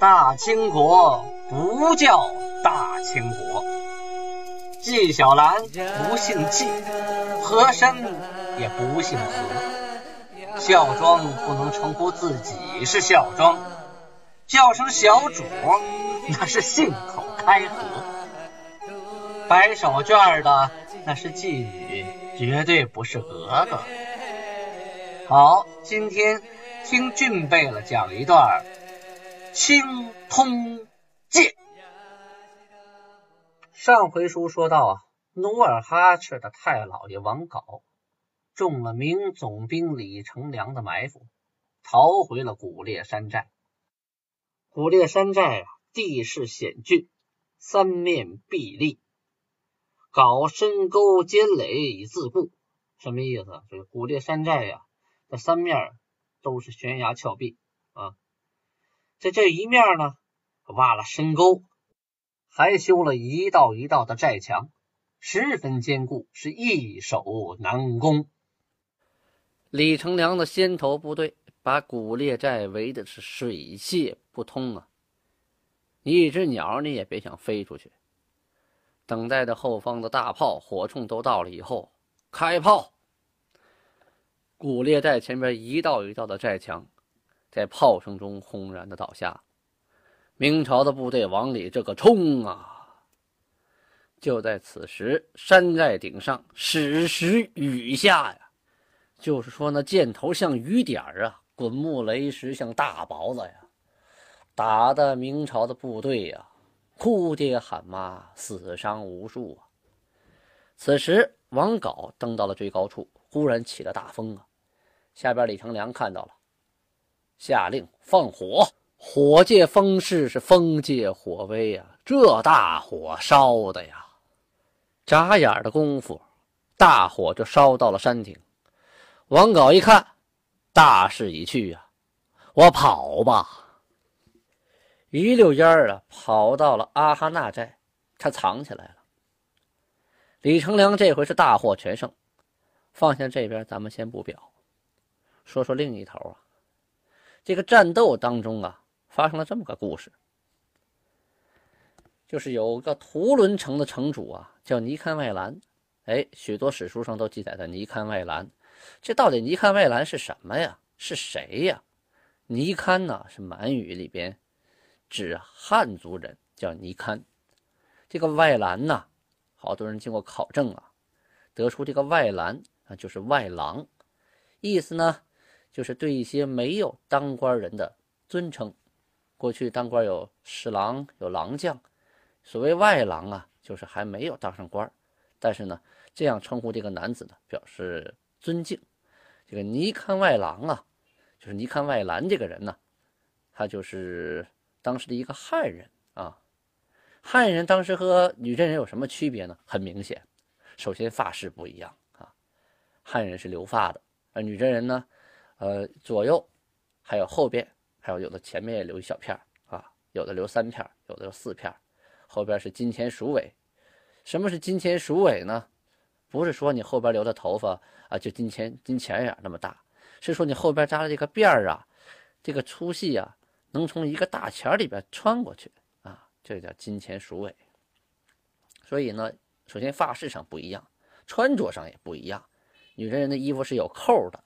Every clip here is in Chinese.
大清国不叫大清国，纪晓岚不姓纪，和珅也不姓和，孝庄不能称呼自己是孝庄，叫声小主那是信口开河，摆手绢的那是妓女，绝对不是格格。好，今天听俊贝勒讲一段。《青通剑》上回书说到啊，努尔哈赤的太老爷王杲中了明总兵李成梁的埋伏，逃回了古烈山寨。古烈山寨啊，地势险峻，三面壁立，搞深沟坚垒以自固。什么意思？这个古烈山寨呀，这三面都是悬崖峭壁。在这一面呢，挖了深沟，还修了一道一道的寨墙，十分坚固，是易守难攻。李成梁的先头部队把古烈寨围的是水泄不通啊！一只鸟你也别想飞出去。等待着后方的大炮、火铳都到了以后，开炮。古烈寨前边一道一道的寨墙。在炮声中轰然的倒下，明朝的部队往里这个冲啊！就在此时，山寨顶上矢石雨下呀，就是说那箭头像雨点啊，滚木雷石像大雹子呀，打的明朝的部队呀，哭爹喊妈，死伤无数啊！此时，王杲登到了最高处，忽然起了大风啊！下边李成梁看到了。下令放火，火借风势，是风借火威呀！这大火烧的呀，眨眼的功夫，大火就烧到了山顶。王杲一看，大势已去呀，我跑吧！一溜烟儿啊，跑到了阿哈那寨，他藏起来了。李成梁这回是大获全胜，放下这边，咱们先不表，说说另一头啊。这个战斗当中啊，发生了这么个故事，就是有个图伦城的城主啊，叫尼堪外兰。哎，许多史书上都记载的尼堪外兰。这到底尼堪外兰是什么呀？是谁呀？尼堪呢，是满语里边指汉族人，叫尼堪。这个外兰呢，好多人经过考证啊，得出这个外兰啊，就是外郎，意思呢。就是对一些没有当官人的尊称，过去当官有侍郎、有郎将，所谓外郎啊，就是还没有当上官但是呢，这样称呼这个男子呢，表示尊敬。这个尼堪外郎啊，就是尼堪外兰这个人呢，他就是当时的一个汉人啊。汉人当时和女真人有什么区别呢？很明显，首先发饰不一样啊，汉人是留发的，而女真人呢。呃，左右还有后边，还有有的前面也留一小片啊，有的留三片，有的留四片，后边是金钱鼠尾。什么是金钱鼠尾呢？不是说你后边留的头发啊，就金钱金钱眼那么大，是说你后边扎的这个辫儿啊，这个粗细啊，能从一个大钱里边穿过去啊，这叫金钱鼠尾。所以呢，首先发饰上不一样，穿着上也不一样。女真人的衣服是有扣的。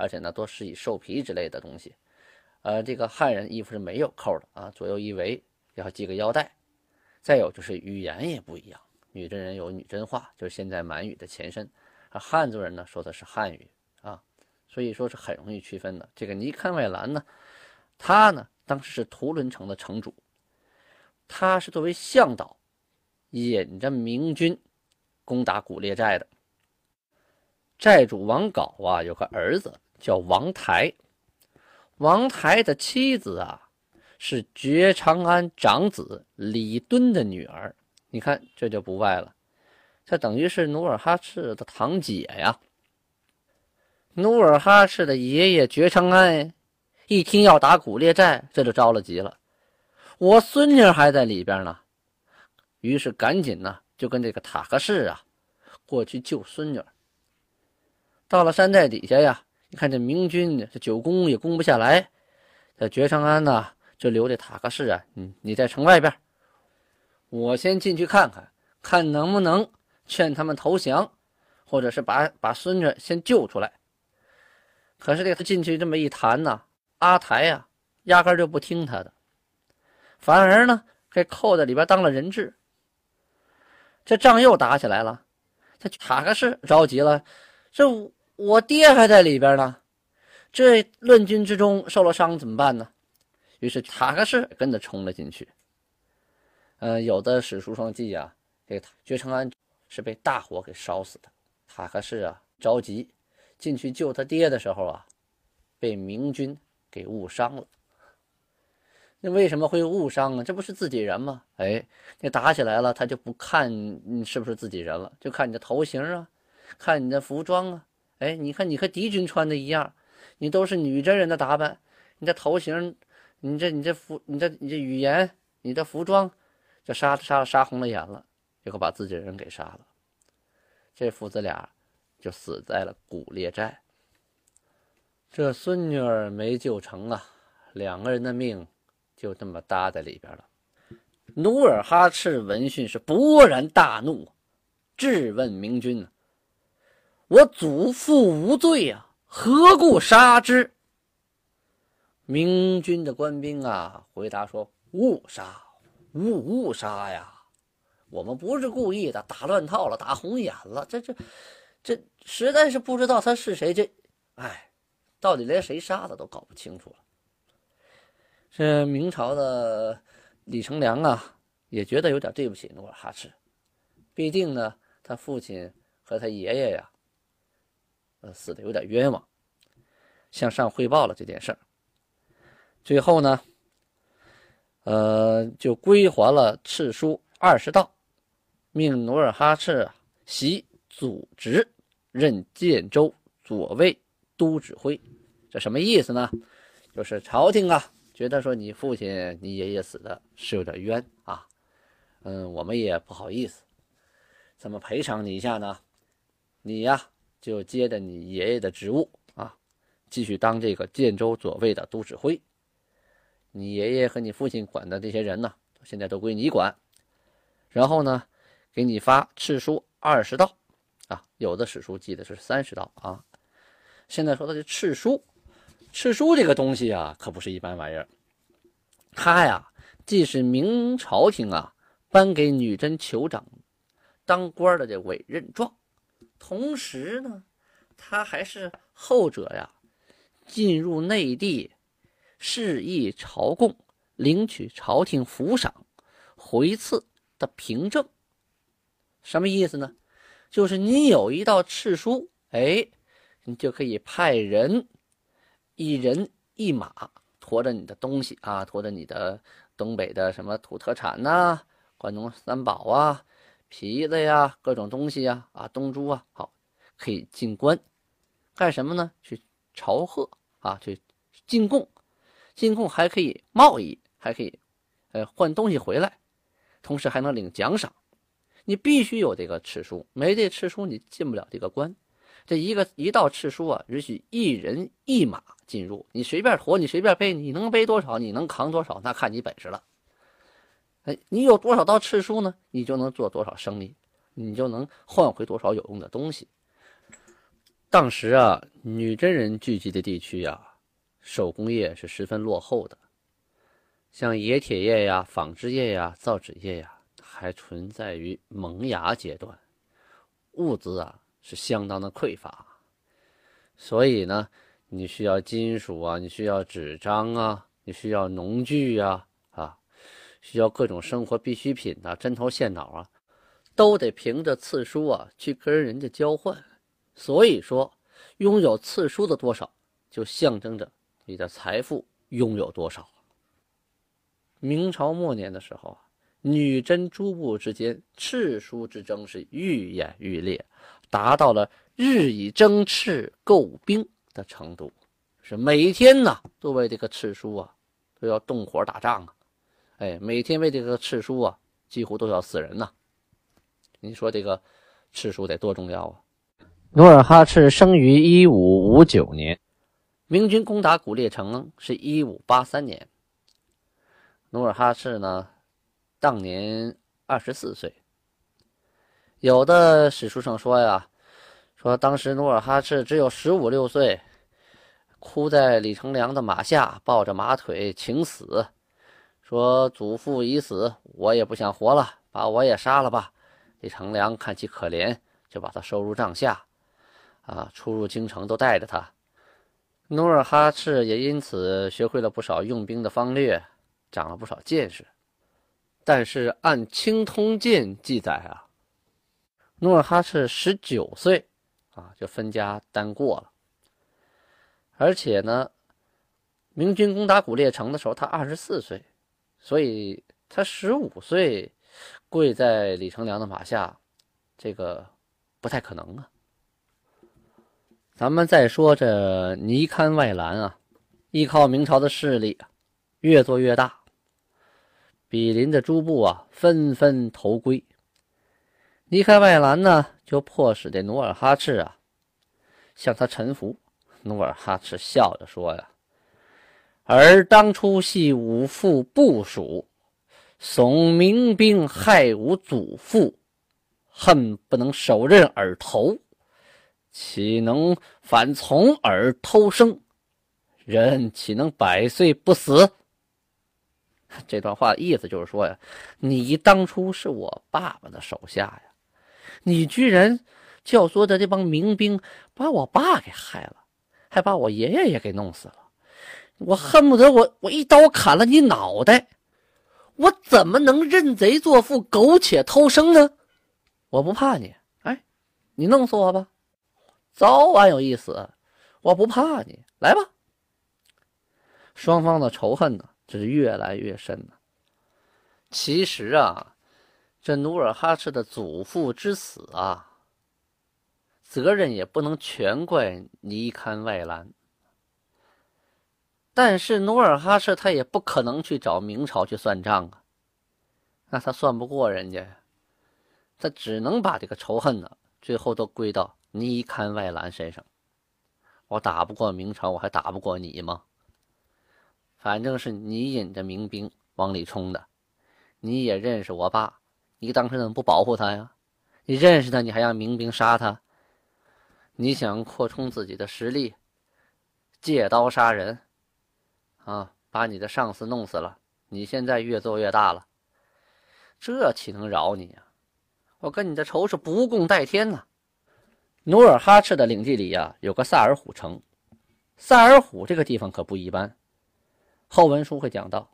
而且呢，多是以兽皮之类的东西，呃，这个汉人衣服是没有扣的啊，左右一围要系个腰带。再有就是语言也不一样，女真人有女真话，就是现在满语的前身，汉族人呢说的是汉语啊，所以说是很容易区分的。这个尼堪外兰呢，他呢当时是图伦城的城主，他是作为向导，引着明军攻打古列寨的。寨主王杲啊，有个儿子。叫王台，王台的妻子啊是觉长安长子李敦的女儿。你看这就不外了，这等于是努尔哈赤的堂姐呀。努尔哈赤的爷爷觉长安一听要打古列寨，这就着了急了。我孙女还在里边呢，于是赶紧呢就跟这个塔克氏啊过去救孙女。到了山寨底下呀，你看这明军这久攻也攻不下来，这觉昌安呢就留这塔克士啊，你你在城外边，我先进去看看，看能不能劝他们投降，或者是把把孙子先救出来。可是这他进去这么一谈呢，阿台呀，压根就不听他的，反而呢给扣在里边当了人质。这仗又打起来了，这塔克士着急了，这我爹还在里边呢，这乱军之中受了伤怎么办呢？于是塔克士跟着冲了进去。呃，有的史书上记啊，这个觉成安是被大火给烧死的，塔克士啊着急。进去救他爹的时候啊，被明军给误伤了。那为什么会误伤啊？这不是自己人吗？哎，那打起来了，他就不看你是不是自己人了，就看你的头型啊，看你的服装啊。哎，你看你和敌军穿的一样，你都是女真人的打扮，你的头型，你这你这服，你这你这语言，你的服装，就杀杀杀红了眼了，结果把自己人给杀了。这父子俩。就死在了古列寨，这孙女儿没救成啊，两个人的命就这么搭在里边了。努尔哈赤闻讯是勃然大怒，质问明军：“我祖父无罪呀，何故杀之？”明军的官兵啊，回答说：“误杀，误误杀呀，我们不是故意的，打乱套了，打红眼了，这这。”这实在是不知道他是谁，这，哎，到底连谁杀的都搞不清楚了。这明朝的李成梁啊，也觉得有点对不起努尔哈赤，毕竟呢，他父亲和他爷爷呀，呃，死的有点冤枉，向上汇报了这件事儿。最后呢，呃，就归还了敕书二十道，命努尔哈赤袭。祖职任建州左卫都指挥，这什么意思呢？就是朝廷啊，觉得说你父亲、你爷爷死的是有点冤啊，嗯，我们也不好意思，怎么赔偿你一下呢？你呀，就接着你爷爷的职务啊，继续当这个建州左卫的都指挥。你爷爷和你父亲管的这些人呢，现在都归你管。然后呢，给你发敕书二十道。啊，有的史书记的是三十道啊。现在说的这敕书，敕书这个东西啊，可不是一般玩意儿。它呀，既是明朝廷啊颁给女真酋长当官的这委任状，同时呢，他还是后者呀进入内地示意朝贡、领取朝廷抚赏、回赐的凭证。什么意思呢？就是你有一道敕书，哎，你就可以派人，一人一马驮着你的东西啊，驮着你的东北的什么土特产呐，关东三宝啊，皮子呀，各种东西呀，啊，东珠啊，好，可以进关，干什么呢？去朝贺啊，去进贡，进贡还可以贸易，还可以，呃，换东西回来，同时还能领奖赏。你必须有这个敕书，没这敕书你进不了这个关。这一个一道敕书啊，允许一人一马进入，你随便驮，你随便背，你能背多少，你能扛多少，那看你本事了。哎，你有多少道敕书呢？你就能做多少生意，你就能换回多少有用的东西。当时啊，女真人聚集的地区啊，手工业是十分落后的，像冶铁业呀、纺织业呀、造纸业呀。还存在于萌芽阶段，物资啊是相当的匮乏，所以呢，你需要金属啊，你需要纸张啊，你需要农具，啊，需要各种生活必需品呐，针头线脑啊，都得凭着次书啊去跟人家交换。所以说，拥有次书的多少，就象征着你的财富拥有多少。明朝末年的时候啊。女真诸部之间赤书之争是愈演愈烈，达到了日以争赤购兵的程度，是每天呢都为这个赤书啊都要动火打仗啊，哎，每天为这个赤书啊几乎都要死人呐。你说这个赤书得多重要啊？努尔哈赤生于一五五九年，明军攻打古列城是一五八三年。努尔哈赤呢，当年二十四岁。有的史书上说呀，说当时努尔哈赤只有十五六岁，哭在李成梁的马下，抱着马腿请死，说祖父已死，我也不想活了，把我也杀了吧。李成梁看其可怜，就把他收入帐下，啊，出入京城都带着他。努尔哈赤也因此学会了不少用兵的方略，长了不少见识。但是按《清通鉴》记载啊。努尔哈赤十九岁啊，就分家单过了。而且呢，明军攻打古列城的时候，他二十四岁，所以他十五岁跪在李成梁的马下，这个不太可能啊。咱们再说这尼堪外兰啊，依靠明朝的势力越做越大，比邻的诸部啊纷纷投归。离开外兰呢，就迫使这努尔哈赤啊向他臣服。努尔哈赤笑着说：“呀，而当初系吾父部署，怂民兵害吾祖父，恨不能手刃尔头，岂能反从尔偷生？人岂能百岁不死？” 这段话的意思就是说呀，你当初是我爸爸的手下呀。你居然教唆的这帮民兵把我爸给害了，还把我爷爷也给弄死了，我恨不得我我一刀砍了你脑袋，我怎么能认贼作父、苟且偷生呢？我不怕你，哎，你弄死我吧，早晚有一死，我不怕你，来吧。双方的仇恨呢，这是越来越深了。其实啊。这努尔哈赤的祖父之死啊，责任也不能全怪尼堪外兰。但是努尔哈赤他也不可能去找明朝去算账啊，那他算不过人家，他只能把这个仇恨呢，最后都归到尼堪外兰身上。我打不过明朝，我还打不过你吗？反正是你引着民兵往里冲的，你也认识我爸。你当时怎么不保护他呀？你认识他，你还让民兵杀他？你想扩充自己的实力，借刀杀人，啊，把你的上司弄死了。你现在越做越大了，这岂能饶你呀？我跟你的仇是不共戴天呐！努尔哈赤的领地里呀，有个萨尔虎城。萨尔虎这个地方可不一般，后文书会讲到，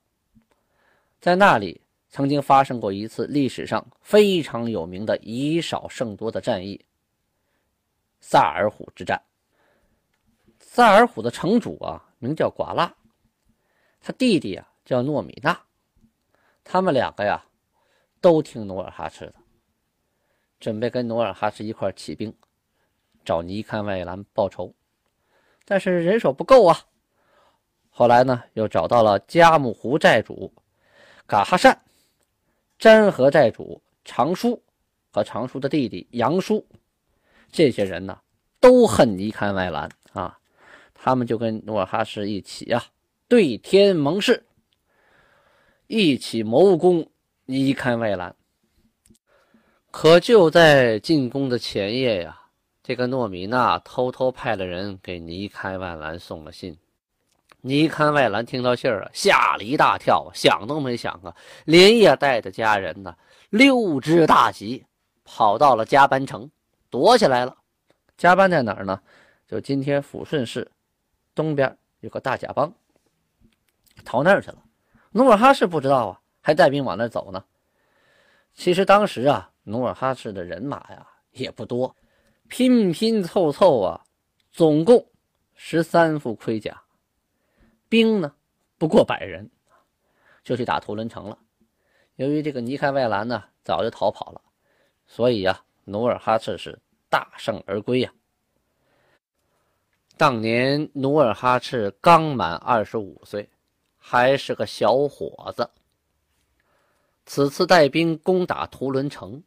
在那里。曾经发生过一次历史上非常有名的以少胜多的战役——萨尔浒之战。萨尔浒的城主啊，名叫寡剌，他弟弟啊叫诺米纳，他们两个呀，都听努尔哈赤的，准备跟努尔哈赤一块起兵，找尼堪外兰报仇，但是人手不够啊。后来呢，又找到了加木湖寨主噶哈善。詹河寨主常书和常书的弟弟杨叔，这些人呢都恨尼堪外兰啊，他们就跟努尔哈赤一起呀对天盟誓，一起谋攻尼堪外兰。可就在进攻的前夜呀，这个诺米娜偷偷派了人给尼堪外兰送了信。尼堪外兰听到信儿啊，吓了一大跳，想都没想啊，连夜带着家人呢，溜之大吉，跑到了加班城，躲起来了。加班在哪儿呢？就今天抚顺市东边有个大甲帮，逃那儿去了。努尔哈赤不知道啊，还带兵往那儿走呢。其实当时啊，努尔哈赤的人马呀也不多，拼拼凑凑啊，总共十三副盔甲。兵呢不过百人，就去打图伦城了。由于这个尼堪外兰呢早就逃跑了，所以呀，努尔哈赤是大胜而归呀。当年努尔哈赤刚满二十五岁，还是个小伙子。此次带兵攻打图伦城，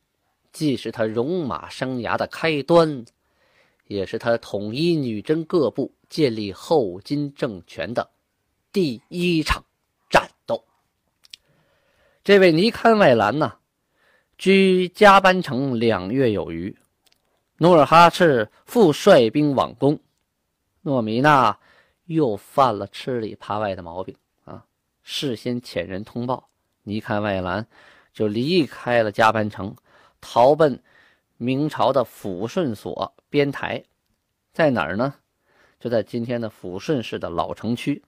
既是他戎马生涯的开端，也是他统一女真各部、建立后金政权的第一场战斗。这位尼堪外兰呢，居加班城两月有余，努尔哈赤复率兵往攻，诺米娜又犯了吃里扒外的毛病！事先遣人通报，尼堪外兰就离开了加班城，逃奔明朝的抚顺所边台，在哪儿呢？就在今天的抚顺市的老城区。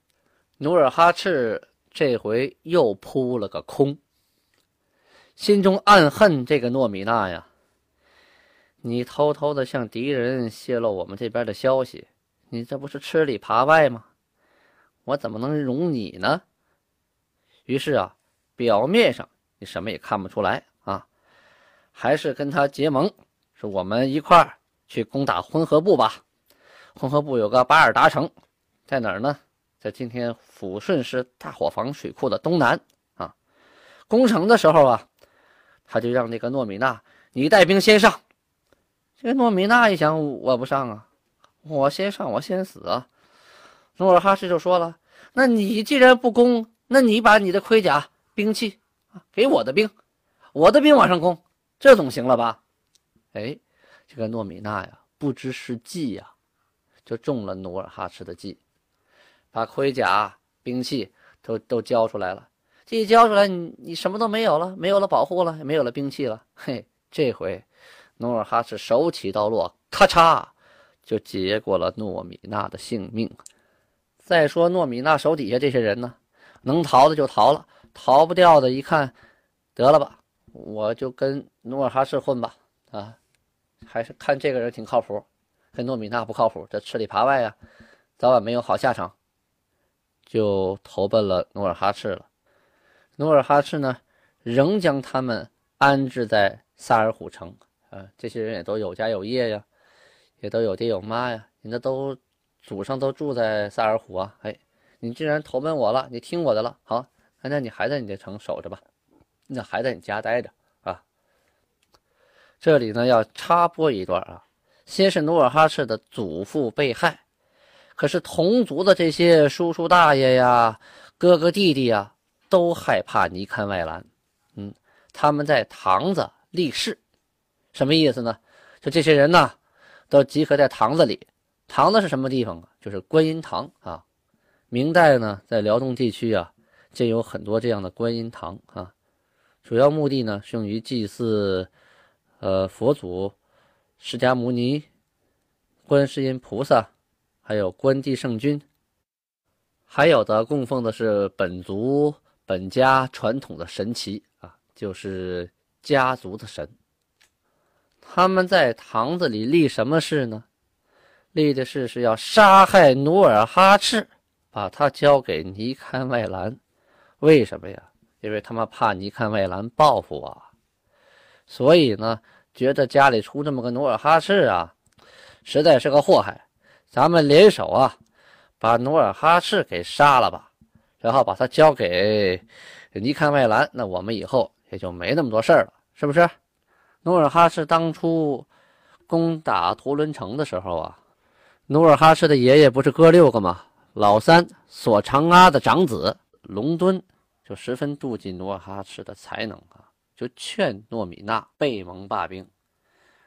努尔哈赤这回又扑了个空。心中暗恨这个诺米娜呀！你偷偷的向敌人泄露我们这边的消息，你这不是吃里扒外吗？我怎么能容你呢？于是啊，表面上你什么也看不出来啊，还是跟他结盟，说我们一块儿去攻打浑河部吧。浑河部有个巴尔达城，在哪儿呢？在今天抚顺市大伙房水库的东南啊。攻城的时候啊。他就让那个诺米娜，你带兵先上。这个诺米娜一想，我不上啊，我先上，我先死啊。努尔哈赤就说了：“那你既然不攻，那你把你的盔甲、兵器啊给我的兵，我的兵往上攻，这总行了吧？”哎，这个诺米娜呀，不知是计呀，就中了努尔哈赤的计，把盔甲、兵器都都交出来了。这一交出来，你你什么都没有了，没有了保护了，没有了兵器了。嘿，这回努尔哈赤手起刀落，咔嚓就结果了诺米娜的性命。再说诺米娜手底下这些人呢，能逃的就逃了，逃不掉的，一看得了吧，我就跟努尔哈赤混吧。啊，还是看这个人挺靠谱，跟诺米娜不靠谱，这吃里扒外呀，早晚没有好下场，就投奔了努尔哈赤了。努尔哈赤呢，仍将他们安置在萨尔虎城。啊，这些人也都有家有业呀，也都有爹有妈呀，人家都祖上都住在萨尔虎啊。哎，你既然投奔我了，你听我的了，好，那你还在你的城守着吧，那还在你家待着啊。这里呢要插播一段啊，先是努尔哈赤的祖父被害，可是同族的这些叔叔大爷呀、哥哥弟弟呀。都害怕尼堪外兰，嗯，他们在堂子立誓，什么意思呢？就这些人呢，都集合在堂子里。堂子是什么地方啊？就是观音堂啊。明代呢，在辽东地区啊，建有很多这样的观音堂啊。主要目的呢，是用于祭祀，呃，佛祖、释迦牟尼、观世音菩萨，还有观帝圣君，还有的供奉的是本族。本家传统的神奇啊，就是家族的神。他们在堂子里立什么誓呢？立的誓是要杀害努尔哈赤，把他交给尼堪外兰。为什么呀？因为他们怕尼堪外兰报复啊。所以呢，觉得家里出这么个努尔哈赤啊，实在是个祸害。咱们联手啊，把努尔哈赤给杀了吧。然后把他交给尼堪外兰，那我们以后也就没那么多事儿了，是不是？努尔哈赤当初攻打图伦城的时候啊，努尔哈赤的爷爷不是哥六个吗？老三索长阿的长子隆敦就十分妒忌努尔哈赤的才能啊，就劝诺米娜背盟罢兵。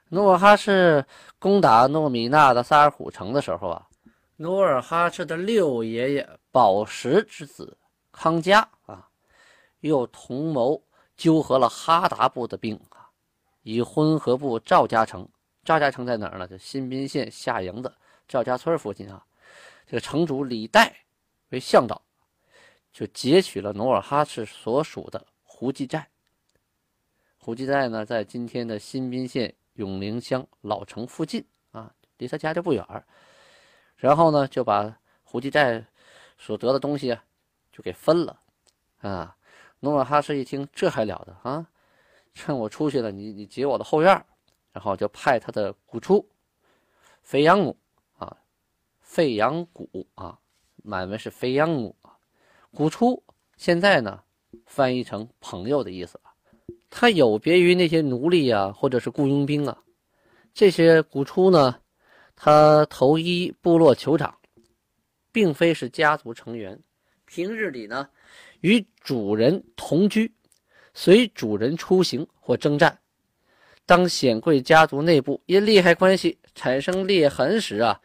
努尔哈赤攻打诺米娜的萨尔虎城的时候啊。努尔哈赤的六爷爷宝石之子康嘉啊，又同谋纠合了哈达部的兵啊，以浑河部赵家城，赵家城在哪儿呢？就新宾县下营的赵家村附近啊。这个城主李代为向导，就劫取了努尔哈赤所属的胡济寨。胡济寨呢，在今天的新宾县永陵乡老城附近啊，离他家就不远然后呢，就把胡济寨所得的东西啊，就给分了，啊，努尔哈赤一听，这还了得啊！趁我出去了，你你劫我的后院然后就派他的古出肥羊母，费扬古啊，满文是肥羊母啊，古出现在呢翻译成朋友的意思了，他有别于那些奴隶啊，或者是雇佣兵啊，这些古出呢。他头一部落酋长，并非是家族成员，平日里呢与主人同居，随主人出行或征战。当显贵家族内部因利害关系产生裂痕时啊，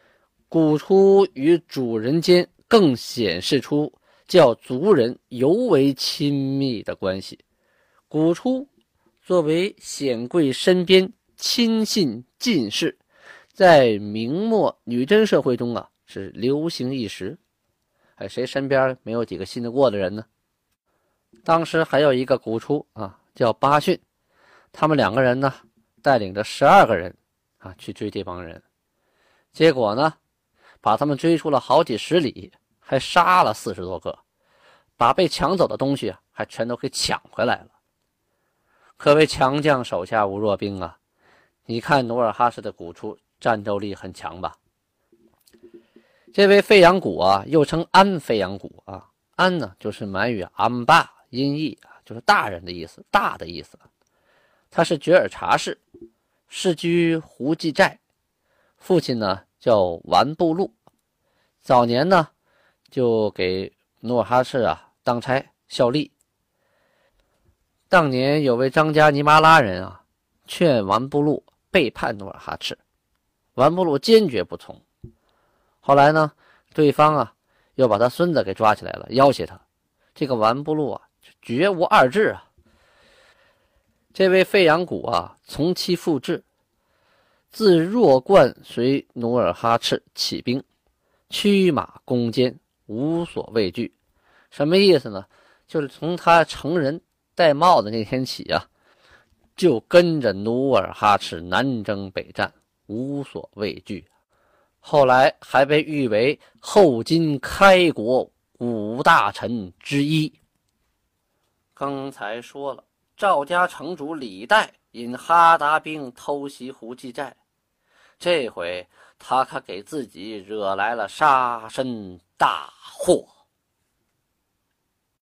古初与主人间更显示出较族人尤为亲密的关系。古初作为显贵身边亲信近士，在明末女真社会中啊是流行一时。哎，谁身边没有几个信得过的人呢？当时还有一个古初啊，叫巴逊，他们两个人呢。带领着十二个人啊去追这帮人，结果呢，把他们追出了好几十里，还杀了四十多个，把被抢走的东西还全都给抢回来了。可谓强将手下无弱兵啊！你看努尔哈赤的古出战斗力很强吧？这位费扬古啊，又称安费扬古啊，安呢就是满语安巴音译啊，就是大人的意思，大的意思。他是觉尔察氏，世居胡济寨，父亲呢叫完布禄，早年呢就给努尔哈赤啊当差效力。当年有位张家尼玛拉人啊，劝完布禄背叛努尔哈赤，完布禄坚决不从。后来呢，对方啊又把他孙子给抓起来了，要挟他，这个完布禄啊绝无二致啊。这位费扬古啊，从其复制，自弱冠随努尔哈赤起兵，驱马攻坚，无所畏惧。什么意思呢？就是从他成人戴帽子那天起啊，就跟着努尔哈赤南征北战，无所畏惧。后来还被誉为后金开国五大臣之一。刚才说了。赵家城主李代引哈达兵偷袭胡济寨，这回他可给自己惹来了杀身大祸。